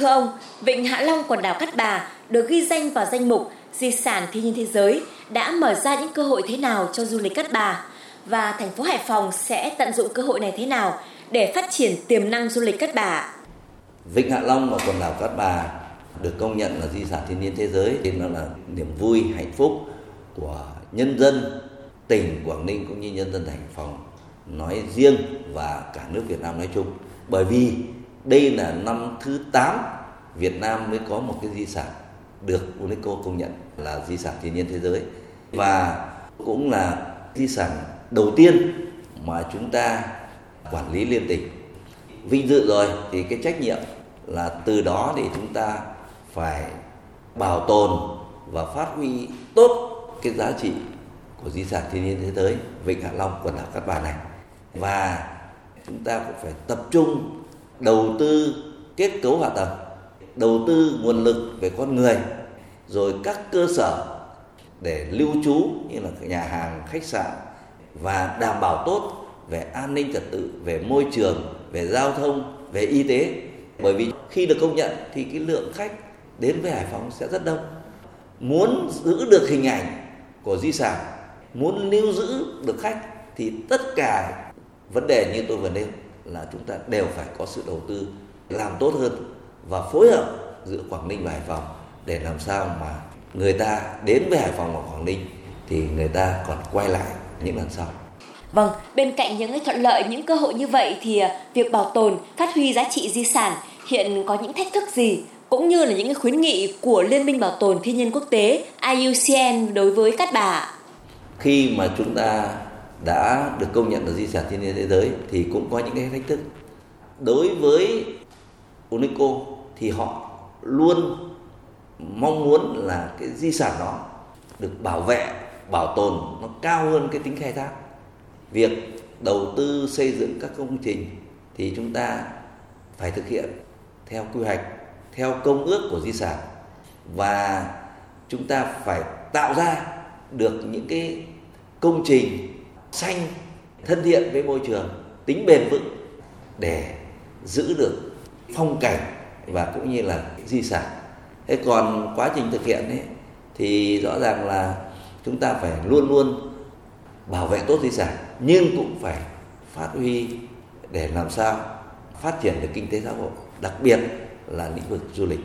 thưa ông, Vịnh Hạ Long quần đảo Cát Bà được ghi danh vào danh mục di sản thiên nhiên thế giới đã mở ra những cơ hội thế nào cho du lịch Cát Bà và thành phố Hải Phòng sẽ tận dụng cơ hội này thế nào để phát triển tiềm năng du lịch Cát Bà. Vịnh Hạ Long và quần đảo Cát Bà được công nhận là di sản thiên nhiên thế giới thì nó là niềm vui hạnh phúc của nhân dân tỉnh Quảng Ninh cũng như nhân dân thành Phòng nói riêng và cả nước Việt Nam nói chung bởi vì đây là năm thứ 8 Việt Nam mới có một cái di sản được UNESCO công nhận là di sản thiên nhiên thế giới. Và cũng là di sản đầu tiên mà chúng ta quản lý liên tỉnh. Vinh dự rồi, thì cái trách nhiệm là từ đó thì chúng ta phải bảo tồn và phát huy tốt cái giá trị của di sản thiên nhiên thế giới Vịnh Hạ Long quần đảo Cát Bà này. Và chúng ta cũng phải tập trung đầu tư kết cấu hạ tầng, đầu tư nguồn lực về con người, rồi các cơ sở để lưu trú như là nhà hàng, khách sạn và đảm bảo tốt về an ninh trật tự, về môi trường, về giao thông, về y tế. Bởi vì khi được công nhận thì cái lượng khách đến với Hải Phòng sẽ rất đông. Muốn giữ được hình ảnh của di sản, muốn lưu giữ được khách thì tất cả vấn đề như tôi vừa nêu là chúng ta đều phải có sự đầu tư làm tốt hơn và phối hợp giữa Quảng Ninh và Hải Phòng để làm sao mà người ta đến với Hải Phòng và Quảng Ninh thì người ta còn quay lại những lần sau. Vâng, bên cạnh những thuận lợi, những cơ hội như vậy thì à, việc bảo tồn, phát huy giá trị di sản hiện có những thách thức gì cũng như là những cái khuyến nghị của Liên minh Bảo tồn Thiên nhiên Quốc tế IUCN đối với Cát Bà. Khi mà chúng ta đã được công nhận là di sản thiên nhiên thế giới thì cũng có những cái thách thức. Đối với UNESCO thì họ luôn mong muốn là cái di sản đó được bảo vệ, bảo tồn nó cao hơn cái tính khai thác. Việc đầu tư xây dựng các công trình thì chúng ta phải thực hiện theo quy hoạch, theo công ước của di sản và chúng ta phải tạo ra được những cái công trình xanh thân thiện với môi trường tính bền vững để giữ được phong cảnh và cũng như là di sản. Thế còn quá trình thực hiện ấy, thì rõ ràng là chúng ta phải luôn luôn bảo vệ tốt di sản nhưng cũng phải phát huy để làm sao phát triển được kinh tế xã hội đặc biệt là lĩnh vực du lịch.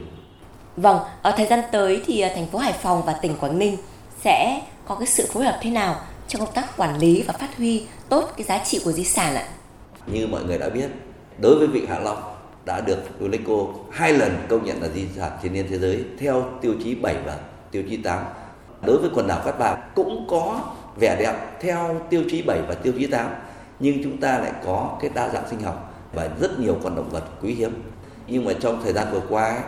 Vâng, ở thời gian tới thì à, thành phố Hải Phòng và tỉnh Quảng Ninh sẽ có cái sự phối hợp thế nào trong công tác quản lý và phát huy tốt cái giá trị của di sản ạ? Như mọi người đã biết, đối với Vịnh Hạ Long đã được UNESCO hai lần công nhận là di sản thiên nhiên thế giới theo tiêu chí 7 và tiêu chí 8. Đối với quần đảo Cát Bà cũng có vẻ đẹp theo tiêu chí 7 và tiêu chí 8, nhưng chúng ta lại có cái đa dạng sinh học và rất nhiều con động vật quý hiếm. Nhưng mà trong thời gian vừa qua ấy,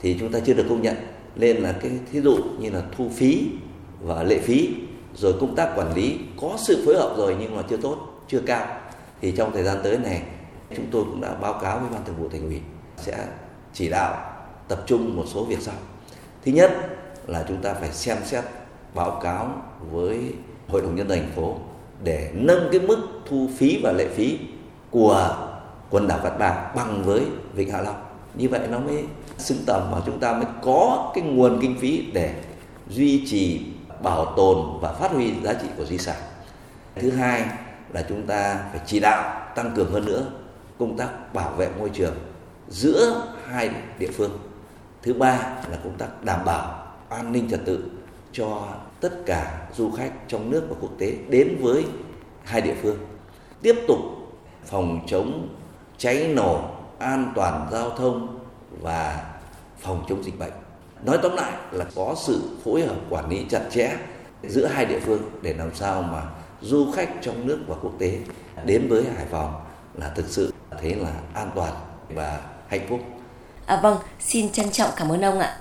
thì chúng ta chưa được công nhận nên là cái thí dụ như là thu phí và lệ phí rồi công tác quản lý, có sự phối hợp rồi nhưng mà chưa tốt, chưa cao. Thì trong thời gian tới này, chúng tôi cũng đã báo cáo với ban thường vụ thành ủy sẽ chỉ đạo tập trung một số việc sau. Thứ nhất là chúng ta phải xem xét, báo cáo với hội đồng nhân dân thành phố để nâng cái mức thu phí và lệ phí của quần đảo Cát Bà bằng với Vịnh Hạ Long. Như vậy nó mới xứng tầm và chúng ta mới có cái nguồn kinh phí để duy trì bảo tồn và phát huy giá trị của di sản. Thứ hai là chúng ta phải chỉ đạo, tăng cường hơn nữa công tác bảo vệ môi trường giữa hai địa phương. Thứ ba là công tác đảm bảo an ninh trật tự cho tất cả du khách trong nước và quốc tế đến với hai địa phương. Tiếp tục phòng chống cháy nổ, an toàn giao thông và phòng chống dịch bệnh nói tóm lại là có sự phối hợp quản lý chặt chẽ giữa hai địa phương để làm sao mà du khách trong nước và quốc tế đến với Hải Phòng là thực sự thế là an toàn và hạnh phúc. À vâng, xin trân trọng cảm ơn ông ạ.